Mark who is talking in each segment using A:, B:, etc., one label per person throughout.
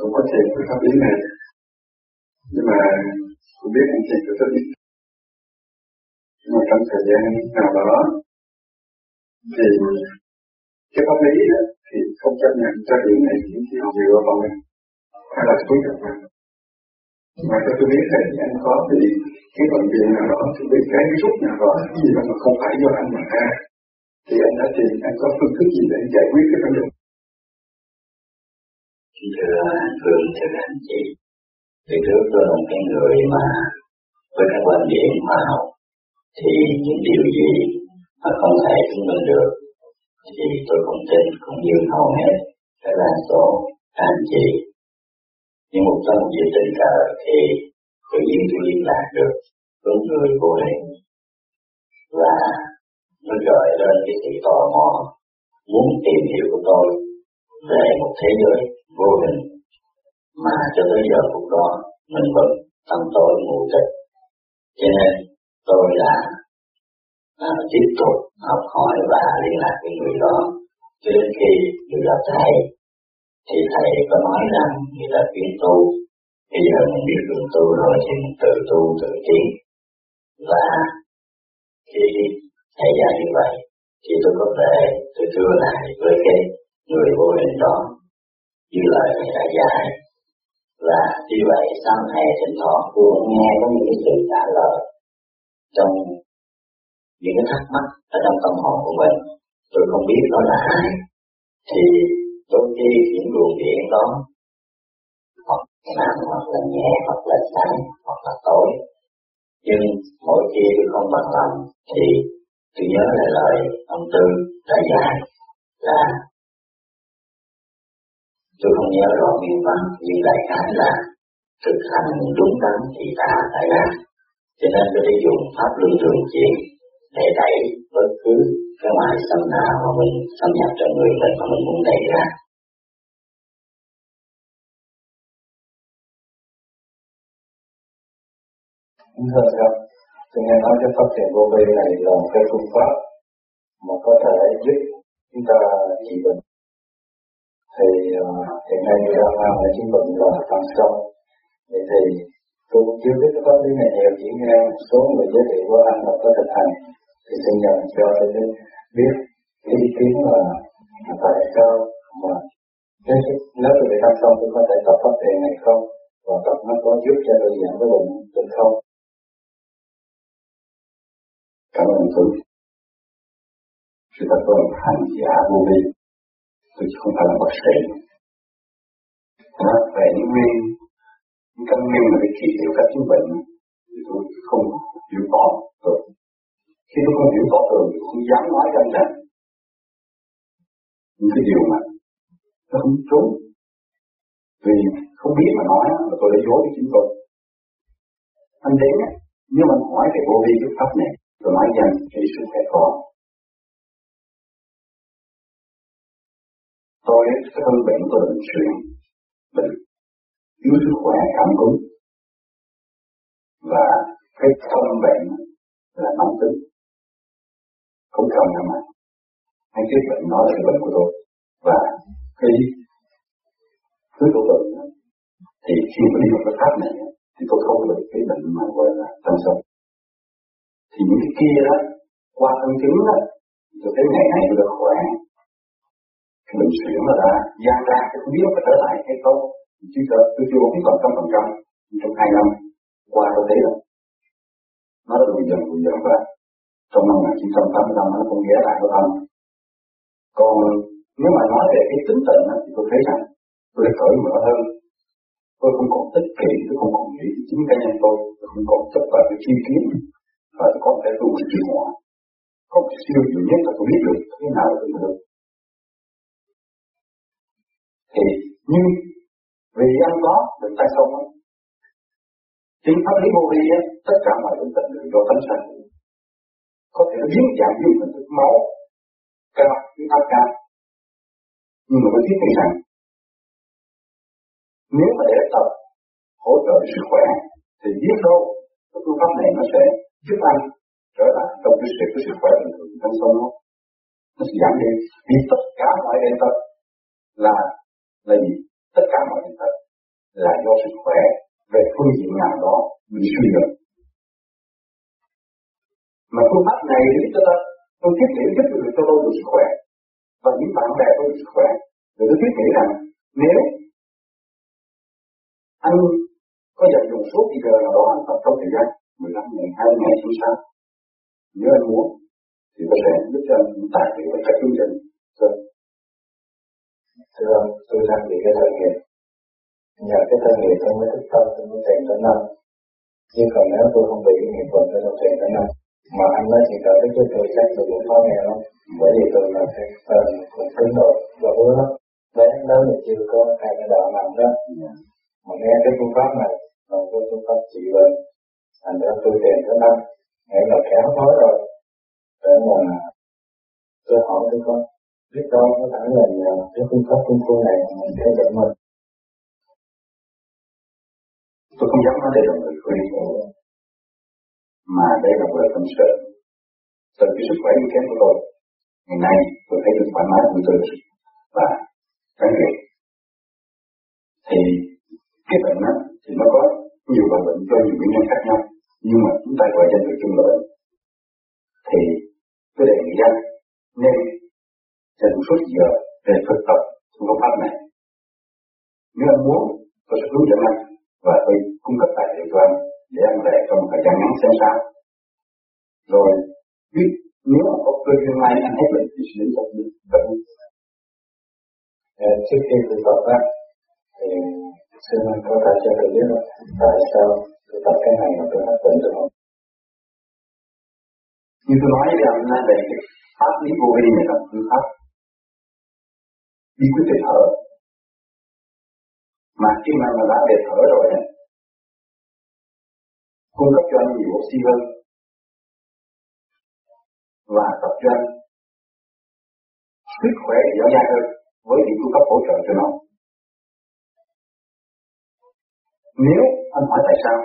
A: cũng có thiền với pháp lý này. Nhưng mà cũng biết anh thiền có pháp lý nhưng mà trong thời gian nào đó, thì cái pháp lý đó thì không chấp nhận cho điểm này những gì dựa vào mình hay là cuối cùng mình mà cho tôi biết thì anh có thì cái bệnh viện nào đó, thì bị cái rút nào đó gì mà không phải do anh mà ra, thì anh đã tìm, anh có phương thức gì để giải quyết cái vấn đề?
B: Thưa anh Phương, thưa anh chị. Từ trước tôi là một cái người mà với các quan điểm khoa học thì những điều gì mà không thể chứng minh được thì tôi cũng tin cũng như hầu hết. Các đa số anh chị. Nhưng một trong một tình cờ thì tự nhiên tôi liên lạc được đúng người của mình. Và nó gợi lên cái sự tò mò muốn tìm hiểu của tôi về một thế giới vô hình. Mà cho tới giờ phút đó mình vẫn tâm tối mù tịch cho nên tôi đã à, tiếp tục học hỏi và liên lạc với người đó. Cho đến khi được gặp thầy thì thầy có nói rằng người ta khuyên tu. Bây giờ mình biết đường tu rồi thì mình tự tu tự tiến. Và khi thầy dạy như vậy thì tôi có thể tôi thưa lại với cái người vô hình đó như lời thầy đã dạy. Và như vậy sau này thỉnh thoảng cô nghe có những cái sự trả lời trong những cái thắc mắc ở trong tâm hồn của mình. Tôi không biết đó là ai. Thì đôi khi những luồng điện đó, hoặc nặng hoặc là nhẹ, hoặc là sáng hoặc là tối. Nhưng mỗi khi tôi không bằng lòng, thì tôi nhớ lại lời ông tư đã dạy là tôi không nhớ rõ nguyên văn nhưng đại khái là thực hành đúng đắn thì ta phải làm cho nên tôi đã dùng pháp luân thường chuyển để đẩy bất cứ cái ngoại xâm nào mà mình xâm nhập trong người mình mà mình muốn đẩy ra.
A: Thưa thầy, tôi nghe nói cái phát triển vô vi này là một cái phương pháp mà có thể giúp chúng ta trị bệnh. Thì ờ, hiện nay người đang làm ở chính bệnh là tăng sông. Vậy thì tôi chưa biết cái pháp lý này nhiều, chỉ nghe một số người giới thiệu của anh là có thực hành. Thì xin nhận cho tôi biết cái ý kiến là tại sao mà nếu tôi bị tăng sông tôi có thể tập pháp thiền này không? Và tập nó có giúp cho tôi giảm cái bệnh được không? cảm ơn tôi sự tập tôi hành giả vô vi tôi không phải là bác sĩ. Nó về những nguyên, những căn nguyên mà để trị liệu các chứng bệnh thì tôi không hiểu rõ được. Khi tôi không hiểu rõ được tôi không dám nói ra rằng những cái điều mà nó không trốn vì không biết mà nói là tôi đã dối với chính tôi. Anh đến nhưng mà hỏi về vô vi cái pháp này, tôi nói rằng thì sức khỏe có coi thân bệnh của bệnh xuyên bệnh yếu sức khỏe, cảm cúm. Và cái thân bệnh là nóng tính. Cũng cần là mà hay cái bệnh nói là bệnh của tôi. Và cái thứ của bệnh thì khi mà đi vào cái pháp này, thì tôi không được cái bệnh mà gọi là tâm sông thì những cái kia đó, qua thân chứng đó tôi thấy ngày nay tôi được khỏe mình chuyển suyễn đã gian ra cái không biết nó trở lại hay không chứ sợ tôi chưa biết bằng trăm phần trăm trong hai năm qua tôi thấy rồi nó là dần dần dần và trong năm 1985 nó cũng ghé lại với ông còn nếu mà nói về cái tính tình thì tôi thấy rằng tôi đã cởi mở hơn. Tôi không còn tích kỷ, tôi không còn nghĩ chính cá nhân tôi tôi không còn chấp vào cái chi kiến và tôi có thể tu một siêu hóa có một siêu nhiều nhất là tôi biết được thế nào là được thì như vì ăn đó, mình phải không thì pháp lý vô vi tất cả mọi tinh tình đều do tánh sanh. Có thể nó biến dạng như hình thức máu cao như áp cao nhưng mà tôi biết nghĩ rằng nếu mà để tập hỗ trợ sức khỏe, thì biết đâu cái phương pháp này nó sẽ giúp anh trở lại trong cái sự cái sức khỏe bình thường trong sống nó nó sẽ giảm đi. Vì tất cả mọi bệnh tập là là gì tất cả mọi bệnh tật là do sức khỏe về phương diện nào đó bị suy nhược. Mà phương pháp này giúp cho ta, tôi thiết nghĩ giúp được cho tôi được sức khỏe và những bạn bè tôi được sức khỏe. Rồi tôi thiết nghĩ rằng nếu anh có dành dùng suốt thì giờ nào đó anh tập trong thời gian 15 ngày, 20 ngày xuống sao. Nếu anh muốn thì có thể giúp cho anh tài liệu và các chương trình. Rồi.
C: Thưa ông, tôi đang bị cái thân nghiệp. Nhờ cái thân nghiệp tôi mới thức tâm, tôi mới tìm tới năm. Nhưng còn nếu tôi không bị cái nghiệp vận tôi đâu tìm tới năm. Mà anh nói chuyện cỡ với tôi chắc tôi cũng khó nghe lắm. Bởi vì tôi là cái tên cũng cứng độ và bữa lắm. Bé lớn thì chưa có hai cái đạo nằm đó. Mà nghe cái phương pháp này, còn tôi phương pháp trị bệnh. Thành ra tôi tìm tới năm. Nghĩa là khéo nói rồi. Để mà tôi hỏi tôi con biết đâu có thể là nhờ cái phương pháp công phu này mình theo dõi mình
A: tôi không dám nói đây là người khuyên mà đây là người tâm sự. Từ cái sức khỏe yếu kém của tôi, ngày nay tôi thấy được thoải mái của tôi. Và trải nghiệm thì cái bệnh đó thì nó có nhiều loại bệnh cho nhiều nguyên nhân khác nhau, nhưng mà chúng ta gọi danh từ chung là thì tôi đề nghị rằng, nên dành suốt giờ để thực tập phương pháp này. Nếu anh muốn, tôi sẽ hướng dẫn anh và tôi cung cấp tài liệu cho anh để anh về trong thời gian ngắn xem sao. Rồi, biết nếu mà có cơ duyên này anh hết bệnh thì sẽ đến tập được bệnh.
C: Trước khi thực tập á, thì xin anh có thể cho tôi biết là tại sao thực tập cái này mà tôi hết bệnh được không?
A: Như tôi nói anh là về cái pháp lý vô vi này là phương pháp đi quyết định thở. Mà khi mà mình đã về thở rồi ấy, cung cấp cho anh nhiều oxy hơn. Và tập cho anh sức khỏe dẻo dai hơn với những cung cấp hỗ trợ cho nó. Nếu anh hỏi tại sao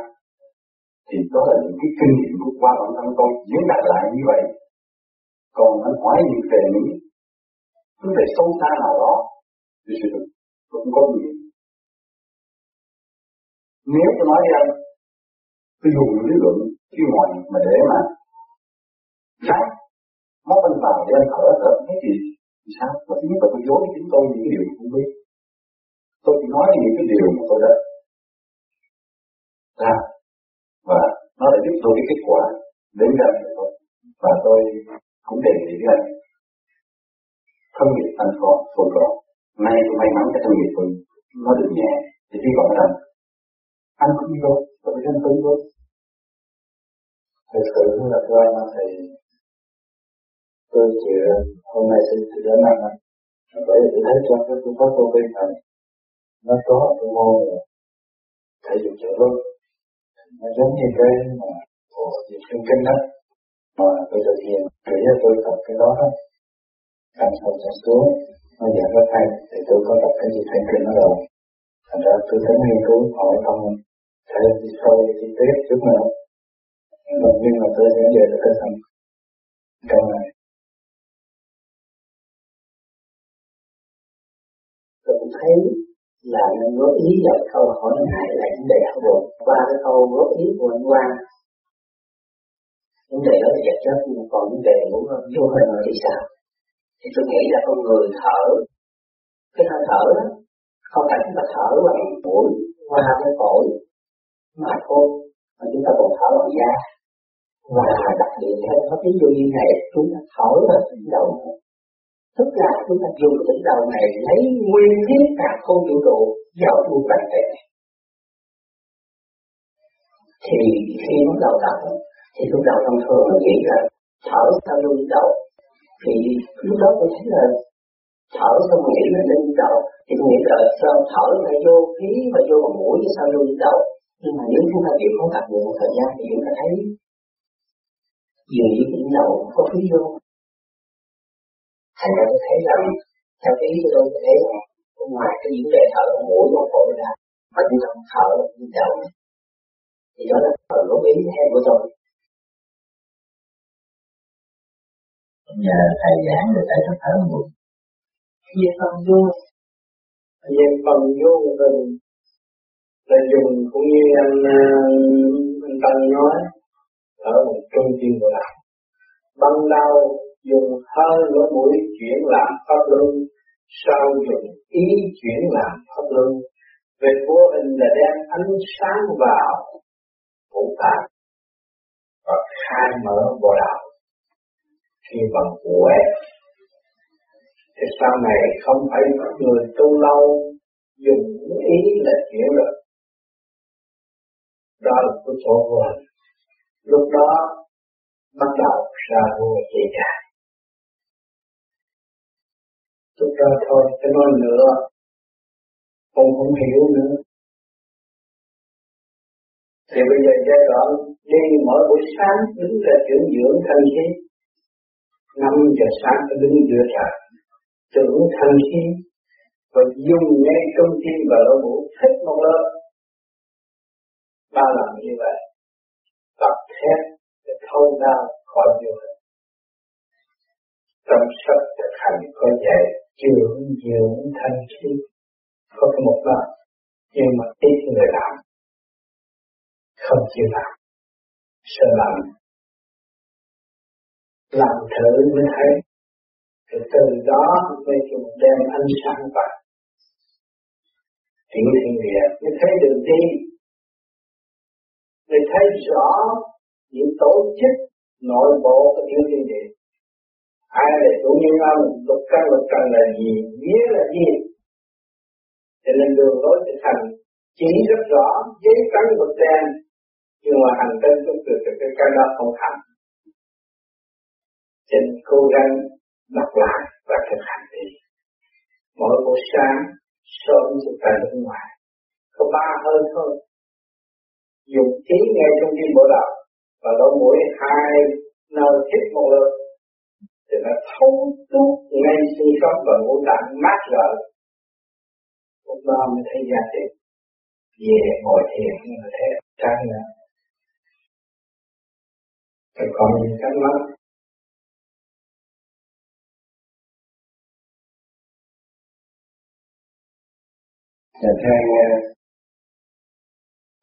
A: thì đó là những cái kinh nghiệm của qua bản thân tôi. Diễn đạt lại như vậy còn anh hỏi những về những vấn đề sâu xa nào đó, thì sự thực cũng có nhiều nếu tôi nói với anh, tôi dùng lý luận chuyên ngoài mà để mà sáng móc anh vào để anh thở thở cái gì, thì sao? Và thứ nhất là tôi dối chính tôi những cái điều không biết. Tôi chỉ nói những cái điều mà tôi đã làm, và nó đã giúp tôi cái kết quả đến gần tôi và tôi cũng đề nghị với anh thân nghiệp thành có tôi có. Nay tôi may mắn cái thân nghiệp tôi nó được nhẹ, thì hy gọi rằng anh cũng đi tôi tôi phải anh tu thôi
C: thực sự là thưa anh, thì tôi chịu hôm nay xin tôi đến năm anh bởi vì tôi thấy trong cái phương pháp tôi bên này, nó có cái môn là thể dục trở luôn nó giống như cái mà của những kinh kinh đó, mà tôi thực hiện kỹ tôi tập cái đó đó. Thành sao cho xuống nó giảm rất hay thì tôi có đọc cái gì thành kinh nó rồi. Thành ra tôi tính nghiên cứu, hỏi không thể đi sâu, đi tiếp tiết chút nữa. Đồng nhưng mà tôi sẽ về được cái thằng câu này.
D: Tôi cũng thấy là nên góp ý vào câu hỏi này là vấn đề học buồn qua cái câu góp ý của anh Quang, vấn đề đó là vật chất nhưng còn vấn đề của vô hình thì sao? Thì tôi nghĩ là con người thở, cái hơi thở đó, không phải chúng ta thở bằng mũi, qua cái phổi, mà thôi mà chúng ta còn thở bằng da. Và đặc biệt theo pháp lý vô vi này chúng ta thở là tỉnh đầu tức là chúng ta dùng tỉnh đầu này lấy nguyên khí cả không vũ trụ vào trong cách này. Thì khi bắt đầu tập thì lúc đầu thông thường nó nghĩ là thở sao lưng đầu thì lúc đó tôi thấy là thở xong nghĩ là lên đầu thì tôi nghĩ là sao thở phải vô khí và vô vào mũi sao vô đầu nhưng mà nếu chúng ta chịu không tập được một thời gian thì chúng ta thấy dường như cái đầu có khí vô. Thành ra tôi thấy rằng, theo cái ý của tôi tôi thấy là ngoài cái vấn đề thở vào mũi bằng phổi ra, mà chúng ta thở bằng đầu thì đó là phần góp ý theo của tôi.
E: Nhờ thầy giảng được tại thức thở một
D: về phần vô. Về phần vô mình
F: là dùng cũng như anh anh Tân nói ở một trung tâm của đạo ban đầu dùng hơi lỗ mũi chuyển làm pháp luân sau dùng ý chuyển làm pháp luân. Về vô hình là đem ánh sáng vào phủ tạng và khai mở bộ đạo khi bằng quẹt thì sau này không phải người tu lâu dùng ý là hiểu được. Đó là cái chỗ vô lúc đó, bắt đầu ra vô chỉ cả lúc đó thôi, cái nói nữa, con không hiểu nữa. Thì bây giờ giai đoạn đi mỗi buổi sáng, đứng ra chuyển dưỡng thân thiết năm giờ sáng tôi đứng giữa trời tưởng thanh khí và dùng ngay trong tim và lỗ mũi thích một lớp. Ba lần như vậy, tập thép để thâu đau khỏi vô hình trong sách thực hành có dạy dưỡng dưỡng thanh khí có cái một lần, nhưng mà ít người làm. Không chịu làm, sợ làm làm thử mới thấy. Rồi từ đó mới dùng đem ánh sáng vào. Tiểu thiên địa mới thấy đường đi. Mới thấy rõ những tổ chức, nội bộ của tiểu thiên địa. Ai là chủ nhân âm, lục căn, lục trần là gì? Nghĩa là gì? Cho nên đường lối thực hành chỉ rất rõ giấy trắng một đen, nhưng mà hành trên chúng tôi cái cái đó không thành nên cố gắng đọc lại và thực hành đi. Mỗi buổi sáng, sớm chúng ta đứng ngoài. Có ba hơi thôi. Dùng trí nghe trong tim bộ đạo và lỗ mũi hai nơi hít một lượt thì nó thấu tuốt ngay xương sống và ngũ tạng mát rỡ. Lúc đó mới thấy giá trị. Về ngồi thiền như thế. Trang nữa. Rồi còn những cái mắt
G: Dạ thưa anh, ờ,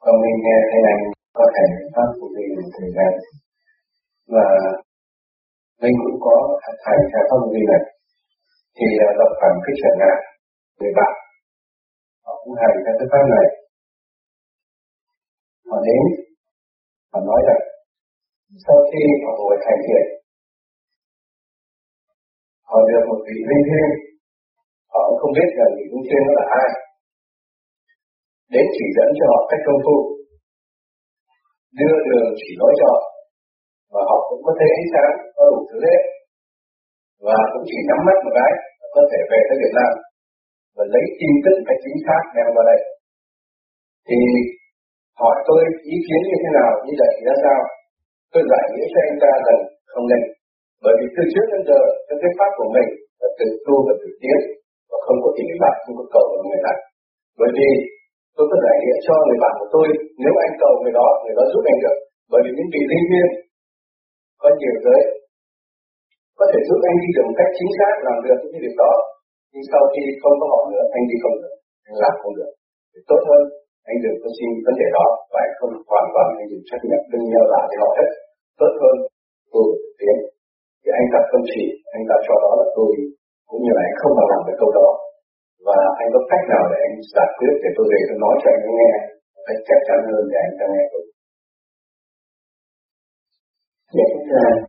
G: con mình nghe thầy anh có thể pháp của mình một thời gian và mình cũng có thầy theo pháp của mình này thì đọc phẩm cái trở ngại người bạn. Họ cũng hành theo cái pháp này. Họ đến họ nói rằng sau khi họ ngồi thành thiện họ được một vị linh thiêng. Họ không biết là vị linh thiêng đó là ai để chỉ dẫn cho họ cách công phu, đưa đường chỉ nói cho họ. Và họ cũng có thể ánh sáng có đủ thứ hết. Và cũng chỉ nhắm mắt một cái có thể về tới Việt Nam và lấy tin tức cách chính xác đem vào đây. Thì hỏi tôi ý kiến như thế nào như vậy ra sao? Tôi giải nghĩa cho anh ta rằng không nên. Bởi vì từ trước đến giờ cái pháp của mình là tự tu và tự tiến, và không có tính mạng không có cầu của người khác. Bởi vì tôi có thể nghĩa cho người bạn của tôi, nếu anh cầu người đó người đó giúp anh được. Bởi vì những vị linh viên có nhiều giới có thể giúp anh đi được một cách chính xác, làm được những việc đó. Nhưng sau khi không có họ nữa, anh đi không được, anh làm không được. Thì tốt hơn, anh đừng có xin vấn đề đó, và anh không hoàn toàn anh đừng trách nhiệm đừng nhờ lại để họ hết. Tốt hơn, tôi tiến. Thì anh tập tâm chỉ, anh tập cho đó là tôi, cũng như là anh không bao làm được câu đó và anh có cách nào để anh giải quyết? Để tôi về tôi nói cho anh nghe. Cách chắc chắn hơn để anh ta nghe tôi.
D: Dạ thưa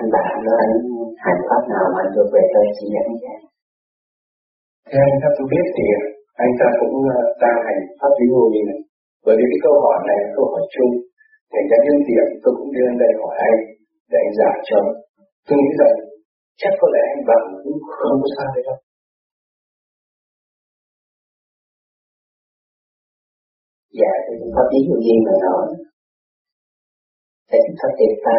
D: anh bạn nói anh hành pháp nào mà anh được về tôi chỉ dẫn cho
G: Theo anh theo tôi biết thì anh ta cũng ờ, đang hành pháp lý vô vi này bởi vì cái câu hỏi này là câu hỏi chung thành ra nhân tiện tôi cũng đưa lên đây hỏi anh để anh giải cho. Tôi nghĩ rằng chắc có lẽ anh bạn cũng không có sai đâu.
D: Dạ thì chúng ta lý vô vi mà nói. Để chúng ta tìm ta.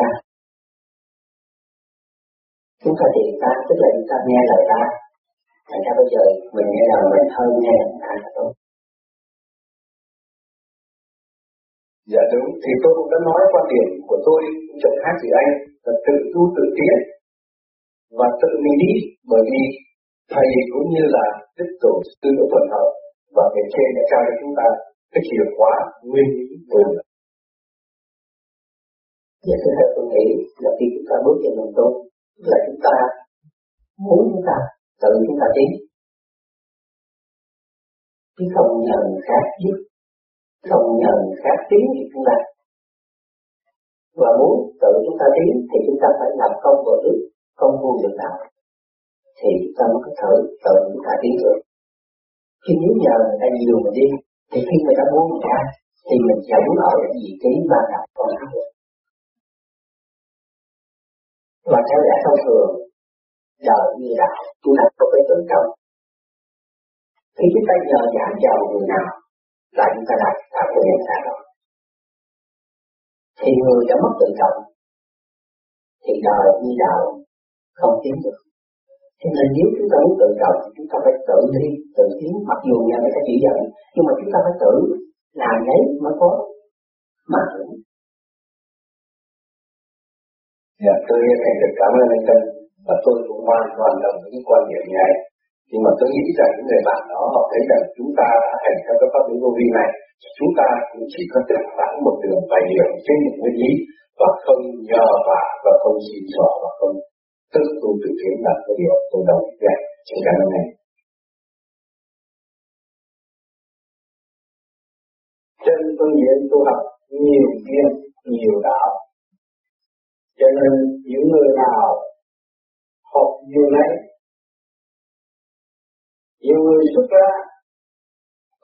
D: Chúng ta tìm ta tức là chúng ta nghe lời ta. Thành ra bây giờ mình nghe lời mình hơn nghe lời ta là tốt?
G: Dạ đúng, thì tôi cũng đã nói quan điểm của tôi cũng chẳng khác gì anh là tự tu tự tiến và tự mình đi, bởi vì thầy cũng như là đức tổ sư ở thuận hợp
F: và bề trên đã trao cho chúng ta, cái chìa khóa nguyên lý từ
D: Dạ thưa thầy tôi nghĩ là khi chúng ta bước vào đường tu là chúng ta muốn chúng ta tự chúng ta tiến. Chứ không nhờ người khác giúp, không nhờ người khác tiến thì chúng ta. Và muốn tự chúng ta tiến thì chúng ta phải làm công vào trước công phu được nào, thì ta mới có thử tự chúng ta tiến được khi nếu nhờ người ta nhiều mình đi, thì khi người ta muốn mình ra thì mình vẫn ở vị trí mà đặt con được và theo lẽ thông thường, đời như đạo chúng ta có cái tự trọng khi chúng ta nhờ giảm giàu người nào, là chúng ta đặt tạo của nhân ta rồi thì người đã mất tự trọng, thì đời như đạo không tiến được. Cho nên nếu chúng ta muốn tự trọng thì chúng ta phải tự đi tự tiến. Mặc dù nhà người ta chỉ dẫn nhưng mà chúng ta phải tự làm đấy mới có mà hưởng
F: Dạ, tôi thành thật cảm ơn anh Tân và tôi cũng hoàn toàn đồng với quan điểm này. Nhưng mà tôi nghĩ rằng những người bạn đó họ thấy rằng chúng ta đã hành theo cái pháp lý vô vi này, chúng ta cũng chỉ có tự lãng một đường bài hiểu trên một nguyên lý và không nhờ vả và không xin xỏ và không tức tu tự tiến là cái điều tôi đồng ý với Xin cảm ơn anh. Trên phương diện tu học nhiều duyên, nhiều đạo. Cho nên những người nào học nhiều nấy, nhiều người xuất ra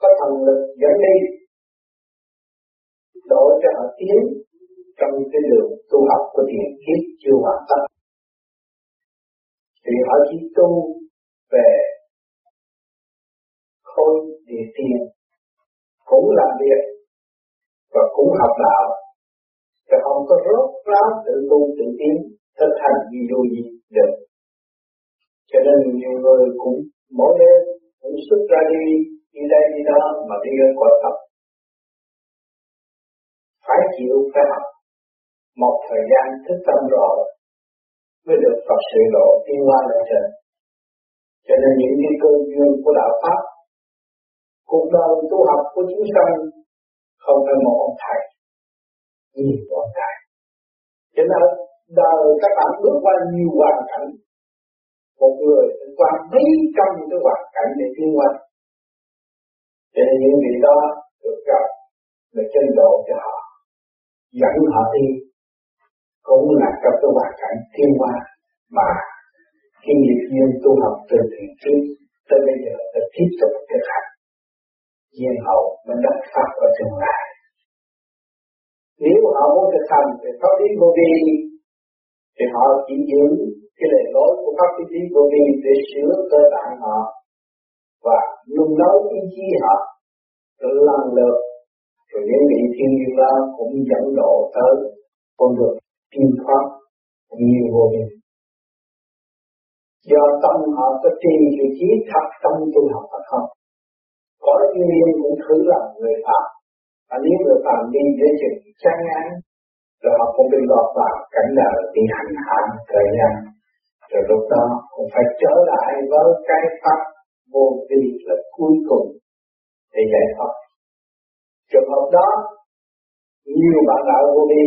F: có thần lực dẫn đi đổi cho họ tiến trong cái đường tu học của thiền kiếp chưa hoàn tất thì họ chỉ tu về khối địa tiền, cũng làm việc và cũng học đạo, chứ không có rốt ráo tự tu tự tiến, thực hành gì dù gì được. Cho nên nhiều người cũng mỗi đêm cũng xuất ra đi đi đây đi đó mà đi ở cõi tập phải chịu phải học. Một thời gian thức tâm rồi mới được Phật sự độ tiến qua lên trên cho nên những cái cơ duyên của đạo pháp, cuộc đời tu học của chúng sanh không phải một ông thầy, nhiều ông thầy. cho nên đời các bạn bước qua nhiều hoàn cảnh, một người phải qua mấy trăm cái hoàn cảnh để tiến qua cho nên những vị đó được gặp là chân độ cho họ, dẫn họ đi cũng là trong cái hoàn cảnh thiên hoa mà khi nghiệp duyên tu học từ thiền trước tới bây giờ đã tiếp tục thực hành. Nhiên hậu mới đắc pháp ở tương lai. Nếu họ muốn thực hành về pháp lý vô vi, thì họ chỉ giữ cái lời lối của pháp lý vô vi để sửa cơ bản họ và nung nấu ý chí họ lần lượt rồi những vị thiên nhiên đó cũng dẫn độ tới con đường tiên pháp cũng như vô vi. Do tâm họ có trì vị trí thật tâm tu học thật không có duyên cũng thử làm người phạm và nếu người phạm đi với chừng chán ngán rồi họ cũng bị lọt vào cảnh đời bị hành hạ thời gian. Rồi lúc đó cũng phải trở lại với cái pháp vô vi là cuối cùng để giải thoát trường hợp đó, nhiều bạn đạo vô vi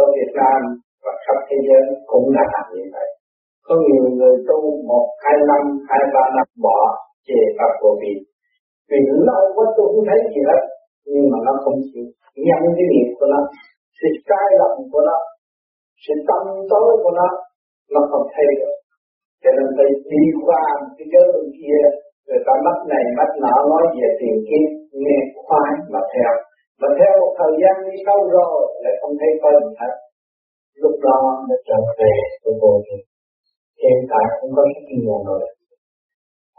F: ở Việt Nam và khắp thế giới cũng đã làm như vậy. Có nhiều người tu một hai năm hai ba năm bỏ về pháp vô vi vì lâu quá tôi không thấy gì hết nhưng mà nó không chịu nhận cái nghiệp của nó sự sai lầm của nó sự tâm tối của nó nó không thay được. Cho nên phải đi qua cái giới bên kia người ta mắt này mắt nọ nói về tiền kiếp, nghe khoái mà theo và theo một thời gian đi sâu rồi, lại không thấy có gì hết lúc đó mới trở về với vô thì hiện tại không có rất nhiều người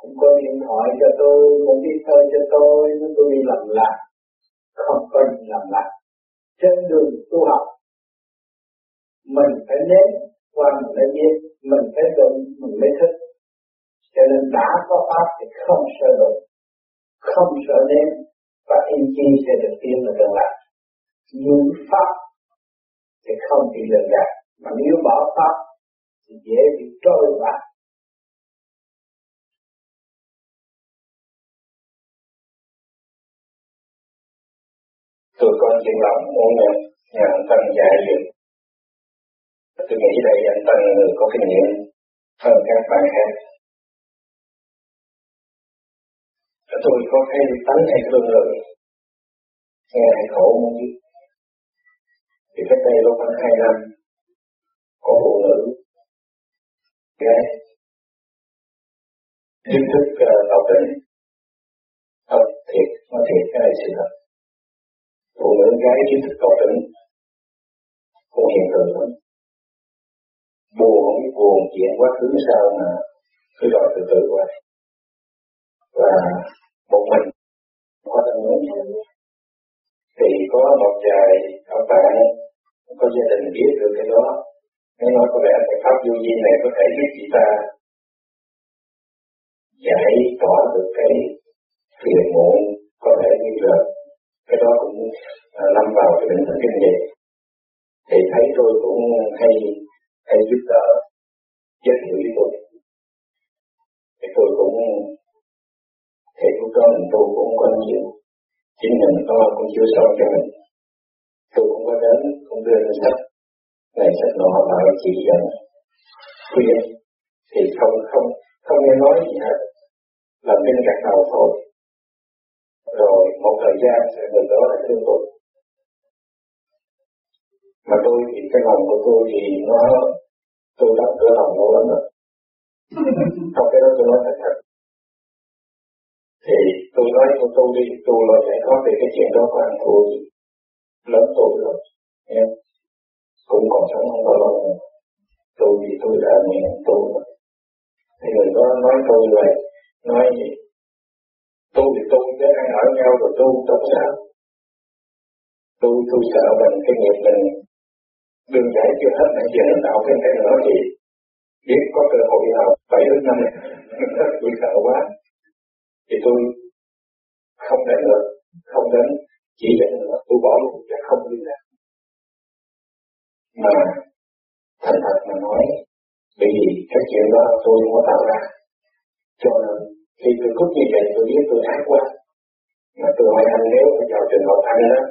F: cũng có điện thoại cho tôi cũng đi chơi cho tôi tôi đi làm lạc. Không có gì làm lạc. Trên đường tu học, mình phải nếm qua mình mới biết, mình phải đụng, mình mới thích cho nên đã có pháp thì không sợ đụng, không sợ nếm và thiên chi sẽ được tiến vào tương lai nhưng pháp sẽ không bị lừa gạt mà nếu bỏ pháp thì dễ bị trôi vào.
H: Tôi có chuyện lòng muốn nhà anh Tân dạy dừng. Tôi nghĩ đây anh Tân người có kinh nghiệm hơn các bạn khác. Tôi có cái tánh hay thương người nghe lại khổ muốn biết thì cách đây có khoảng hai năm có phụ nữ. Gái chính thức uh, tàu tình thật thiệt nó thiệt cái này sự thật. Phụ nữ gái chính thức cầu tỉnh. Cũng hiện tượng lắm. Buồn buồn chuyện quá khứ sao mà cứ gọi từ từ quá và một mình. Có tâm lớn thì có một vài các bạn có gia đình biết được cái đó. Nếu nói có lẽ cái pháp vô vi này có thể giúp chị ta giải tỏa được cái phiền muộn, có thể như là cái đó cũng à, lâm vào cái định thần kinh vậy. Thì thấy tôi cũng hay hay giúp đỡ, giới thiệu với tôi. Thì tôi cũng thì lúc đó mình tu cũng có nhiều chính mình có cũng chưa xong cho mình. Tôi cũng có đến cũng đưa lên sách. Này sách nọ mà chỉ dẫn khuyên thì không không không nghe nói gì hết. Làm tin gạt đầu thôi. Rồi một thời gian sẽ người đó lại thương tôi mà tôi thì cái lòng của tôi thì nó tôi đọc cửa lòng lâu lắm rồi trong cái đó tôi nói thật thật thì tôi nói của tôi đi, tôi là giải thoát về cái chuyện đó của anh tôi lớn tôi rồi em cũng còn sống không bao lâu nữa. Tôi thì tôi đã nghe tôi rồi. Thì người đó nói tôi vậy nói gì? Tôi thì tôi chứ ai ở nhau rồi tôi đâu sao? Tôi tôi sợ mình cái nghiệp mình đừng giải chưa hết, nãy giờ tạo cái này nữa thì biết có cơ hội nào. Bảy đến năm. Tôi sợ quá thì tôi không đến nữa, không đến, chỉ đến nữa tôi bỏ luôn, chứ không đi làm. Mà thành thật mà nói bởi vì cái chuyện đó tôi không có tạo ra. Cho nên khi tôi cút như vậy, tôi biết tôi ác quá. Mà tôi hỏi anh, nếu bây giờ trường hợp anh đó,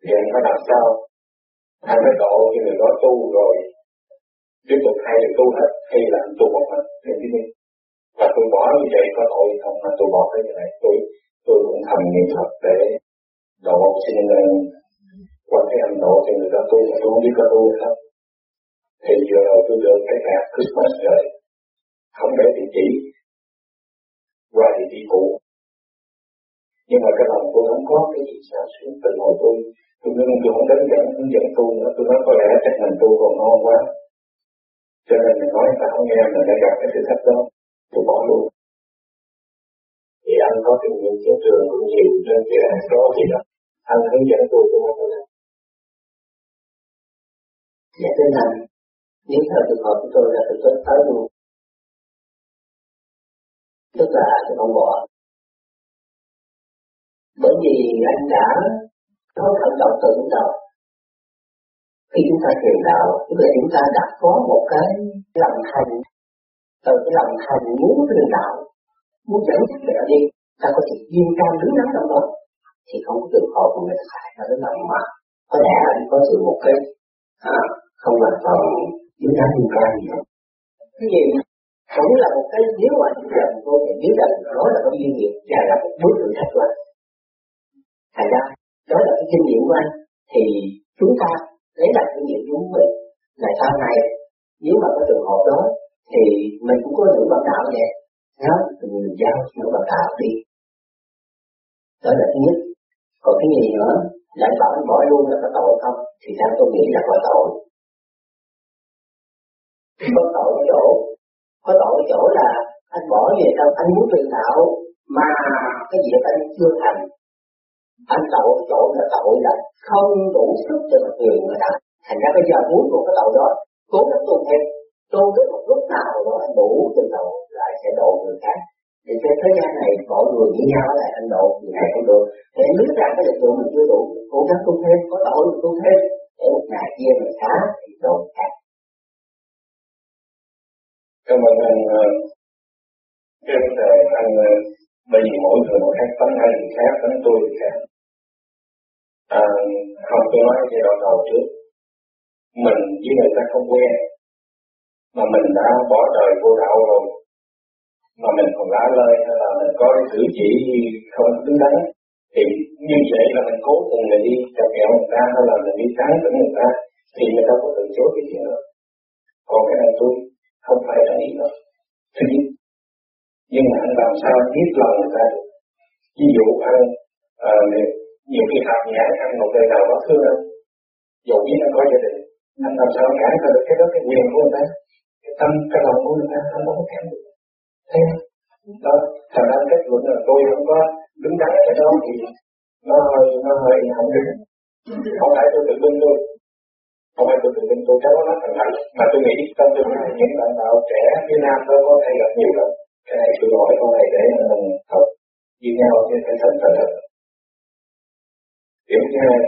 H: thì anh phải làm sao? Anh phải độ như người đó tu rồi, tiếp tục hay được tu hết, hay là anh tu một mình, thì cái và tôi bỏ như vậy có tội không? Mà tôi bỏ cái này, tôi tôi cũng thầm niệm Phật để độ xin qua cái anh độ cho người ta tu mà tôi không biết có tu không. Thì vừa rồi tôi được cái hạt Christmas rồi. Không để địa chỉ, qua địa chỉ cũ. Nhưng mà cái lòng tôi không có cái gì sao xuyên từ hồi tôi tôi ngưng tôi không đến dẫn hướng dẫn tu nữa. Tôi nói có lẽ chắc mình tu còn ngon quá. Cho nên mình nói ta không nghe, mình đã gặp cái sự thách đó tôi bỏ luôn thì anh có kinh nghiệm chiến trường cũng nhiều, nên cái đó thì đó anh hướng dẫn tôi tôi nói là
D: dạ thế này nếu theo trường hợp của tôi là tôi tới tới luôn tức là tôi không bỏ. Bởi vì anh đã có hành động từ lúc đầu khi chúng ta truyền đạo, tức là chúng ta đã có một cái lòng thành từ cái lòng thành muốn truyền đạo muốn dẫn dắt người đi ta có thể duyên cao đứng đắn trong đó. Thì không có trường hợp của người ta phải là cái lòng mà. Có lẽ là có sự một cái à, không hoàn toàn đứng đắn duyên can gì đâu. Cái gì cũng là một cái nếu mà chúng ta vô thì biết rằng đó là cái duyên nghiệp và là một bước thử thách của anh. Thành ra đó là cái kinh nghiệm của anh. Thì chúng ta lấy lại kinh nghiệm đúng mình là sau này nếu mà có trường hợp đó thì mình cũng có những bạn đạo vậy đó thì mình giao những bạn đạo đi. Đó là thứ nhất. Còn cái gì nữa? Lại bảo anh bỏ luôn là có tội không? Thì theo tôi nghĩ là có tội. Có tội chỗ có tội chỗ là anh bỏ về đâu anh muốn truyền đạo mà cái việc anh chưa thành. Anh tội chỗ là tội là không đủ sức cho một người người ta thành ra bây giờ muốn một cái tội đó cố gắng tu thêm tu đến một lúc nào đó anh đủ từ đầu lại sẽ độ người khác. Thì trên thế gian này mọi người với nhau lại anh độ người này cũng được. Để biết rằng cái lực lượng mình chưa đủ. Cố gắng tu thêm có tội mình tu thêm. Để một ngày kia mình xá thì độ khác.
H: Cảm ơn anh ờ, cái vấn đề anh ờ, bởi vì mỗi người một khác tánh anh thì khác tánh tôi thì khác.
A: À, không tôi nói giai đoạn đầu trước. Mình với người ta không quen mà mình đã bỏ đời vô đạo rồi. Mà mình còn lá lơi hay là mình có cái cử chỉ không đứng đắn thì như vậy là mình cố tình mình đi chặt kẹo người ta hay là mình đi tán tỉnh người ta thì người ta có từ chối cái chuyện đó còn cái này tôi không phải là ý đó. Thứ nhất nhưng mà anh làm sao biết lòng người ta được? Ví dụ anh à, nhiều khi hạt nhãn ăn một đời nào đó thương anh dù biết anh có gia đình anh làm sao cản được cái đó cái quyền của người ta? Cái tâm, cái lòng của người ta không có kém được. Thế đó, thành ra kết luận là tôi không có đứng đắn cái đó thì nó hơi nó hơi không được không phải tôi tự tin tôi. Không phải tôi tự tin tôi cháu nó thành thật. Mà tôi nghĩ trong tương lai những bạn đạo trẻ phía nam đó có thể gặp nhiều lắm. Cái này tôi hỏi câu này để mình học. Như nhau trên cái thành thật. Thật điểm thứ hai,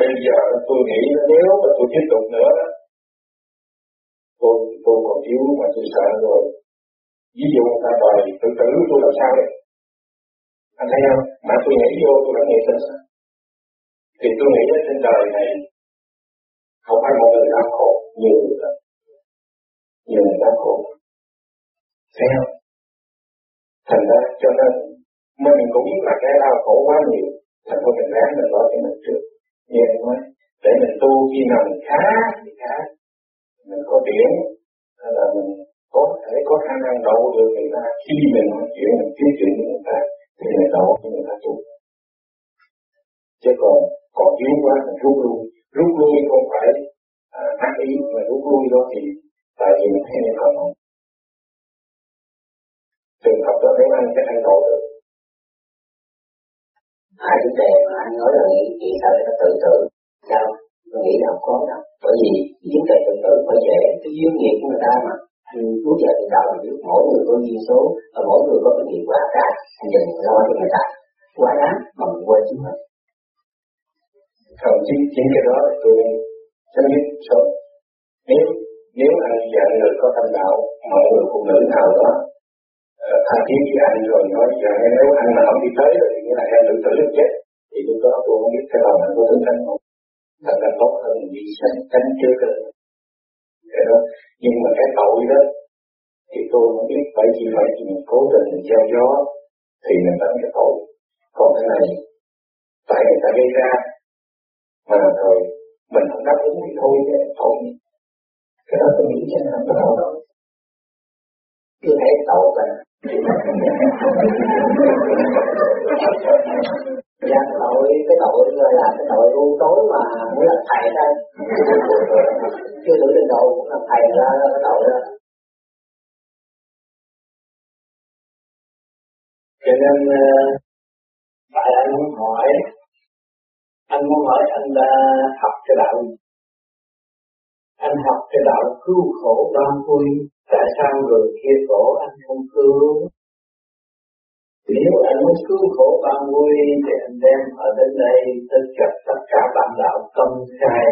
A: bây giờ tôi nghĩ nếu mà tôi tiếp tục nữa còn thiếu mà tôi sợ rồi ví dụ người ta đòi tự tử, tôi làm sao đấy anh thấy không? Mà tôi nhảy vô, tôi đã nghĩ sinh sao thì tôi nghĩ đến trên đời này, không phải một người đau khổ, nhiều người đó nhiều người đau khổ. Thấy không? Thành ra cho nên mình cũng là cái đau khổ quá nhiều. Thành ra mình ráng mình lo cho mình trước. Như anh nói để mình tu khi nào mình khá, thì khá. Mình có điểm hay là mình có thể có khả năng độ được người ta khi mình nói chuyện mình tiếp chuyện với người ta thì mình độ cho người ta tu chứ còn còn yếu quá mình rút lui. Rút lui không phải à, ác ý mà rút lui đó thì tại vì mình thấy không trường hợp đó nếu anh sẽ anh độ được.
D: Hai vấn đề mà anh nói là nghĩ chỉ sợ nó tự tử. Sao? Tôi nghĩ là có đâu bởi vì những đề tự tử phải dễ cái duyên nghiệp của người ta mà, thì muốn giờ từ đầu thì mỗi người có duyên số và mỗi người có cái nghiệp quá cả. Anh đừng lo cho người ta, quá đáng, mà mình quên chính mình
A: thậm chí chính cái đó là tôi chấm dứt sớm. Nếu nếu anh dạy người có tâm đạo, mọi người phụ nữ nào đó. Tha thiết với anh rồi nói rằng nếu anh mà không đi tới rồi thì nghĩa là em tự tử chết. Thì lúc đó tôi không biết cái lòng anh có tính tránh không thật là tốt hơn bị sanh tránh trước được cái đó nhưng mà cái tội đó, thì tôi không biết phải chỉ phải gì mình cố tình mình gieo gió, thì mình đánh cái tội. Còn cái này, tại người ta gây ra, mà rồi mình không đáp ứng thì thôi chứ tội cái đó tôi nghĩ chắc là không có đâu
D: cứ thấy tội mình Dạ tội, cái tội gọi là cái tội u tối mà muốn làm thầy đây Chưa đủ lên đầu cũng làm thầy ra cái tội đó.
A: Cho nên ờ, tại anh muốn hỏi anh muốn hỏi anh đã học cái đạo anh học cái đạo cứu khổ ban vui tại sao người kia khổ anh không cứu? Nếu anh muốn cứu khổ ban vui thì anh đem ở đến đây tất cả tất cả bạn đạo công khai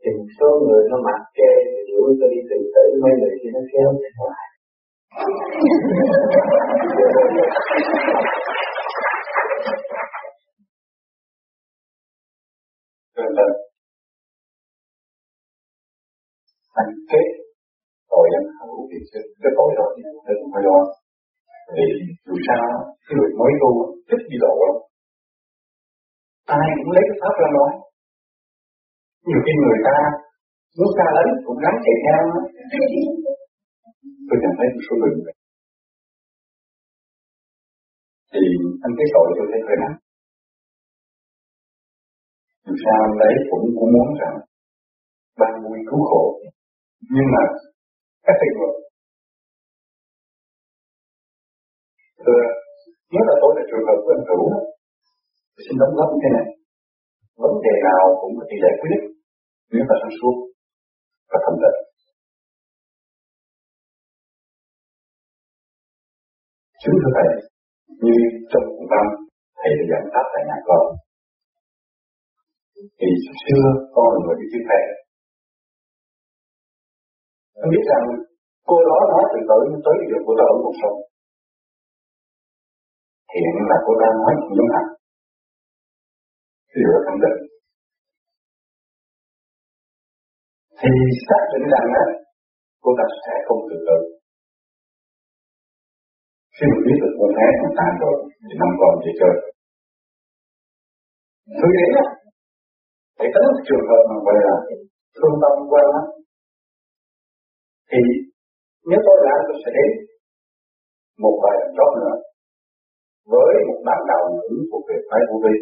A: thì một số người nó mặc kê thì đuổi tôi đi tự tử, mấy người thì nó kéo ra ngoài Vâng vâng. Anh kết tội anh hữu thì cái tội đó thì đừng phải lo thì dù sao, cái người mới tu thích đi lộ lắm. Ai cũng lấy cái pháp ra nói. Nhiều khi người ta muốn xa lánh, cũng gắn chạy theo đó. Tôi nhận thấy một số người vậy. Thì anh cái tội tôi thấy hơi nặng dù sao đấy cũng cũng muốn rằng ban vui cứu khổ nhưng mà các thầy luật thưa nếu là tôi là trường hợp của anh Vũ, tôi xin đóng góp như thế này. Vấn đề nào cũng có thể giải quyết nếu ta sáng suốt và thẩm định. chúng thưa thầy như trong một năm thầy đã giảng pháp tại nhà con. Thì xưa con là người đi chữ thầy. Anh biết rằng cô đó nói từ tử tới được của tôi ở cuộc sống hiện là cô đang mất chuyện giống sửa cái định. Thì xác định rằng á, cô ta sẽ không tự tử khi mình biết được con ác mình tan rồi, thì năm con chỉ chơi. Tôi nghĩ á thì có một trường hợp mà gọi là thương tâm quan á thì nếu tôi làm tôi sẽ đến một vài lần chót nữa với một bạn đạo nữ thuộc về phái vô vi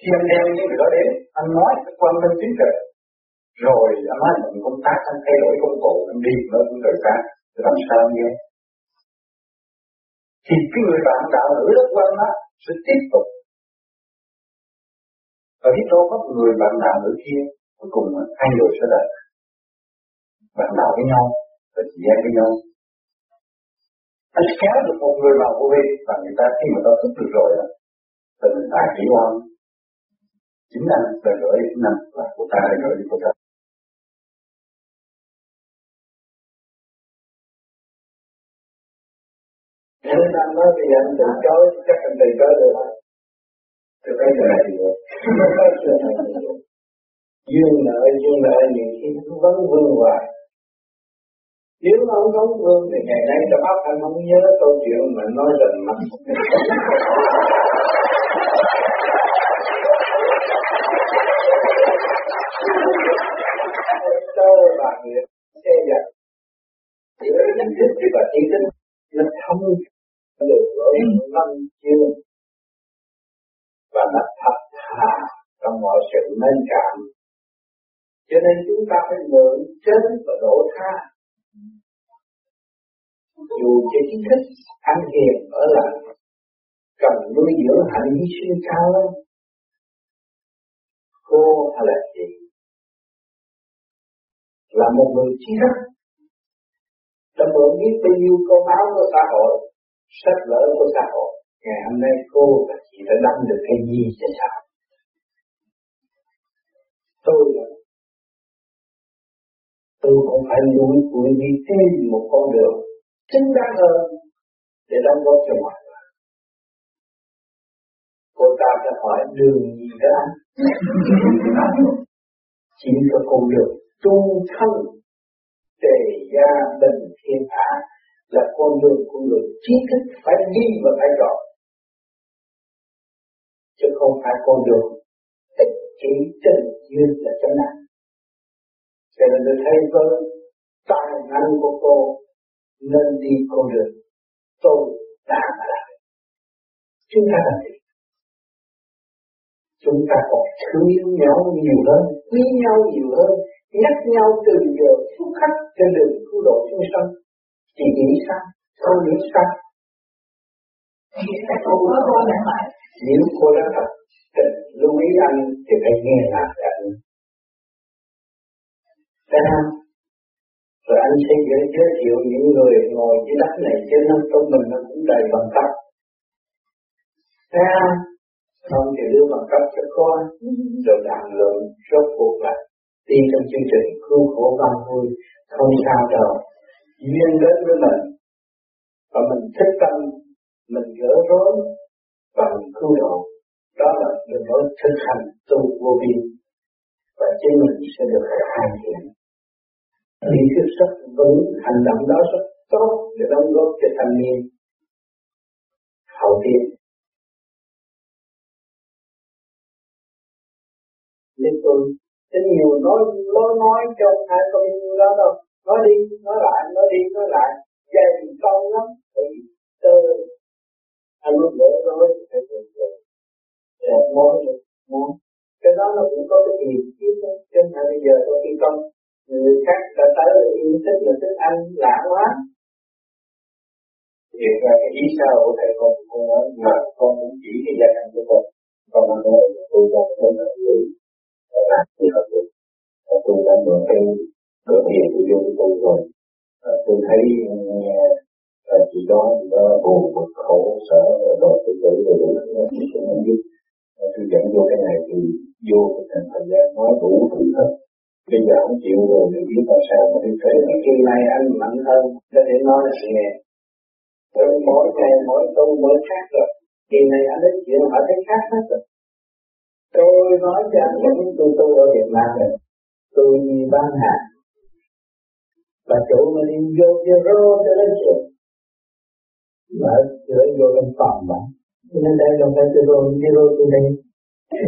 A: khi anh đem những người đó đến anh nói cái quan tâm chính trị. Rồi anh nói mình công tác anh thay đổi công cụ anh đi nó cũng rời xa, thì làm sao nghe. Thì cái người bạn đạo nữ đó quan đó sẽ tiếp tục. Và biết đâu có người bạn đạo nữ kia cuối cùng hai người sẽ đạt bạn đạo với nhau và chị em với nhau anh kéo được một người vào vô vi và người ta khi mà ta thức được rồi đó thì mình ta chỉ oan chính anh là gửi chính anh và của ta là gửi của ta
F: Nếu anh nói bây giờ anh từ chối, chắc anh từ chối được không? có chuyện này thì được. duyên nợ, duyên nợ nhiều khi nó vẫn vương hoài. Nếu mà ông không vương thì ngày nay trong óc anh không nhớ câu chuyện mà nói rành mặt. Cho bà người xe dặt giữa nhận thức và trí thức nó thông được lỗi năm chiêu và nó thật thà trong mọi sự mến cảm. Cho nên chúng ta phải mượn chân và đổ tha dù cho chính thức ăn hiền ở lại cần nuôi dưỡng hạnh hy sinh cao lắm cô hay là chị? Là một người trí thức đã mượn biết bao nhiêu câu báo của xã hội, sách lỡ của xã hội. Ngày hôm nay cô và chị đã đâm được cái gì cho xã hội? Tôi là tôi cũng phải lùi bụi đi thêm một con đường chính đáng hơn để đóng góp cho mọi người. Cô ta sẽ hỏi, đường gì đó anh? Chỉ có con đường tu thân đề gia bình thiên hạ là con đường của người trí thức phải đi và phải chọn chứ không phải con đường ích kỷ tình duyên là chân nạn cho nên tôi thấy với tài năng của cô nên đi con đường tôi đã làm. Chúng ta làm gì? Chúng ta còn thương yêu nhau nhiều hơn quý nhau nhiều hơn nhắc nhau từ giờ phút khắc trên đường cứu độ chúng sanh. Chị nghĩ sao? Cô nghĩ sao? Nếu cô đã thật lưu ý anh thì phải nghe lạc anh cái năm Rồi anh sẽ giới, giới thiệu những người ngồi dưới đất này trên năm trong mình nó cũng đầy bằng cấp. Thấy không? Không thì đưa bằng cấp cho con, rồi đàm luận rốt cuộc là đi trong chương trình cứu khổ văn vui, không sao đâu. Duyên đến với mình, và mình thích tâm, mình gỡ rối, và mình cứu độ. Đó là đường lối thực hành tu vô vi và chính mình sẽ được hoàn thiện ý thức rất vững hành động đó rất tốt để đóng góp cho thanh niên hậu tiên nên tôi rất nhiều nói nói nói cho hai con đó đâu. Nói đi, nói lại, nói đi, nói lại. Dày câu lắm bởi vì tơ anh muốn đổ nói phải được rồi một được một cái đó nó cũng có cái gì chứ trên bây giờ tôi khi công người khác đã tới là yêu thích là thích ăn lạ quá. Thì ra cái ý sao của thầy con con nói, mà con cũng chỉ cái gia đình của con con đã nói là tôi con không là người làm gì hợp được. Tôi đã mở cái cửa hiền của vô của tôi rồi. Tôi thấy, nghe à, chị đó chị đó buồn bực khổ sở và rồi tự tử rồi đủ thứ tôi không biết. Tôi dẫn vô cái này thì vô cái thành thời gian nói đủ thứ hết bây giờ không chịu rồi thì biết làm sao mà đi thế
D: cái kỳ này anh mạnh hơn có thể nói là nghe rồi mỗi ngày mỗi tu mỗi khác rồi. Kỳ này anh nói chuyện họ thấy khác hết rồi.
F: Tôi nói cho anh biết tôi tu ở Việt Nam này tôi đi bán hàng và chủ mà đi vô zero cho đến chuyện mà chữa vô trong phòng mà cho nên đây là phải zero zero từ đây Xin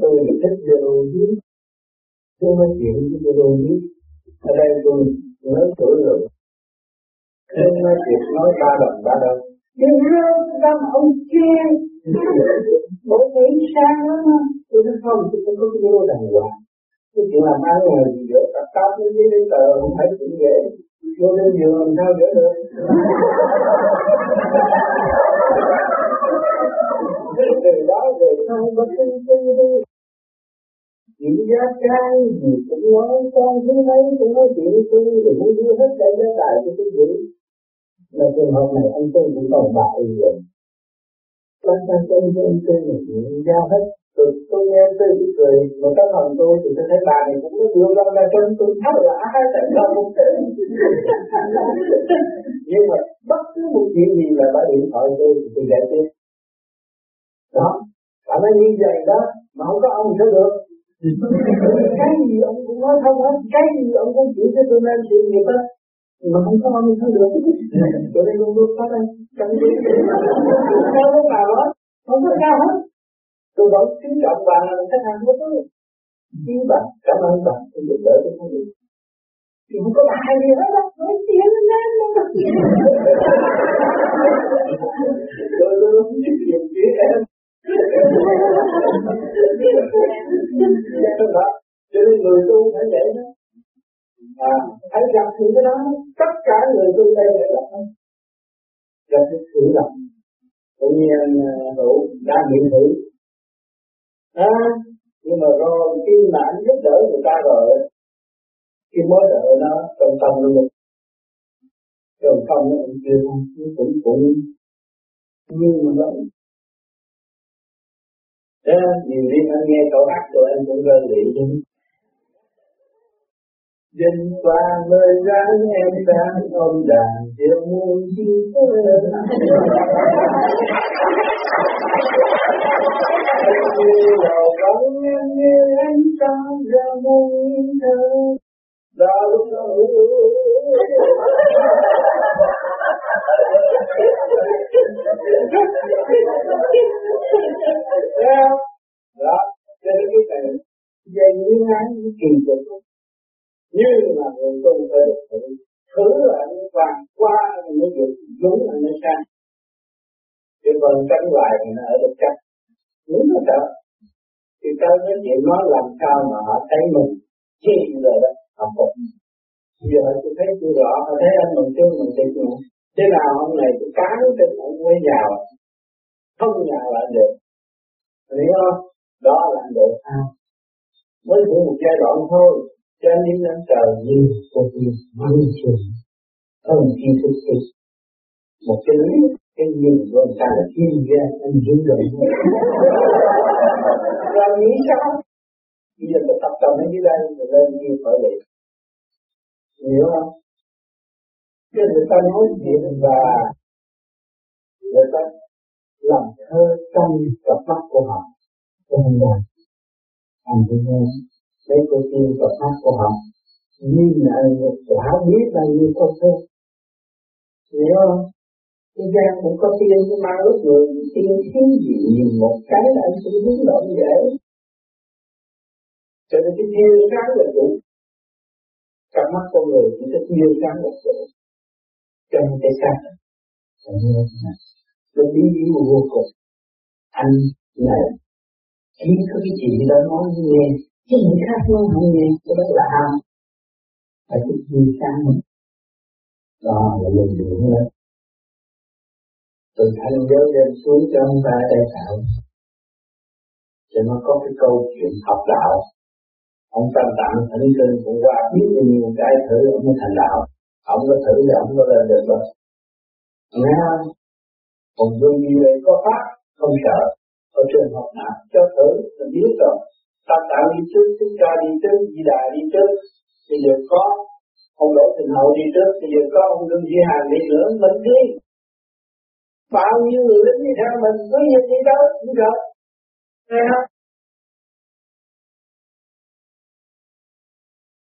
F: tôi là thích vô đô dưới Tôi nói chuyện với vô đô dưới Ở đây tôi lớn tuổi rồi tôi nói chuyện nói ba lần ba lần đừng Zero tâm ông kia Bố nghĩ sang lắm Tôi nói không, tôi không có vô đàng hoàng Cái chuyện làm ăn là gì giữa tập tập với giấy tờ không phải chuyện dễ vô lên giường làm sao dễ được? Từ đó về sau có tin tin đi. Chuyện gia trang gì cũng nói, con thứ mấy cũng nói chuyện tu thì muốn đưa hết cái gia tài cho cái gì là trường hợp này anh tôi cũng còn bại rồi. Lăn sang tên với anh là chuyện giao hết tôi, tôi nghe tôi đi cười mà các phần tôi thì tôi thấy bà này cũng có nhiều lắm ra chân tôi tháo là ai tại sao cũng thế nhưng mà bất cứ một chuyện gì là bà điện thoại tôi thì tôi giải quyết. Đó bà nói như vậy đó mà không có ông sao được. Cái gì ông cũng nói không hết cái gì ông cũng chịu cho tôi nên sự nghiệp đó mà không có ông sao được. Tôi đây luôn luôn có đây trong cái sao lúc nào đó không có sao hết tôi vẫn kính trọng bà là khách hàng của tôi. Yêu bà cảm ơn bà tôi giúp đỡ tôi không? Được thì không có ai gì hết đâu nói chuyện lên luôn rồi tôi không biết chuyện chuyện em cho nên người tu phải để đó. À, hãy gặp những cái đó. Tất cả người tu đây phải gặp không? Gặp cái sự lầm tự nhiên anh hữu đã miễn thử à, nhưng mà rồi khi mà anh giúp đỡ người ta rồi khi mới đỡ nó trong tâm nó một trong tâm nó cũng chưa không cũng cũng như mà nó. Thế nhiều khi anh nghe câu hát của anh cũng rơi lệ chứ Dân qua nơi ráng em sáng ôm đàn chiều muôn chi như đầu bóng như ánh sáng ra muôn thơ đó cho nên cái này dây nguyên án những kỳ cục như là người tu phải được thử thử là vàng qua thì mới được đúng nó sang chứ còn tranh hoài thì nó ở được chắc muốn nó sợ thì ta cái chuyện nói làm sao mà họ thấy mình chi rồi đó họ phục giờ tôi thấy tôi rõ họ thấy anh mình chưa mình tìm nữa, thế nào hôm nay tôi cán trên ông mới giàu, không nhào lại được. Hiểu không? Đó là độ sao mới thử một giai đoạn thôi cho nên lên trời như một việc mang trường không chi thức thức một cái lý cái nhìn của anh ta là thiên gia anh hiểu rồi rồi nghĩ sao? Bây giờ tôi tập trung ở dưới đây rồi lên kia khỏi lệ hiểu không? Cái người ta nói chuyện và người ta làm thơ trong cặp mắt của họ. Cho nên là anh cũng nghe mấy cô tiên cặp mắt của họ. Như là quả biết bao nhiêu câu thơ. Hiểu không thế gian cũng có tiên nhưng mà ước người tiên thiếu gì nhìn một cái là anh cũng hướng động dễ cho nên cái chiêu sáng là đủ. Cặp mắt con người chỉ có chiêu sáng là đủ. Cho nên cái sáng nó bí bí vô cùng. Anh này, chỉ có cái chuyện đó nói như nghe. Chứ những khác nói không nghe, cái đó là ham phải cái gì sang đó là dùng điện lên từ thanh giới đem xuống cho ông ta đây tạo. Cho nó có cái câu chuyện học đạo. Ông ta tạng thỉnh kinh cũng qua biết nhiều cái thử ông mới thành đạo. Ông có thử thì ông có lên được rồi, nghe không? Còn đương nhiên đây có pháp không sợ. Ở trên học nào cho thử mình biết rồi. Ta tạng đi trước chúng ta đi trước di đà đi trước bây giờ có. Ông đổ tình hậu đi trước bây giờ có. Ông đương di hàng đi nữa mình đi bao nhiêu người đến đi theo mình, có gì đi đâu cũng được. Nghe không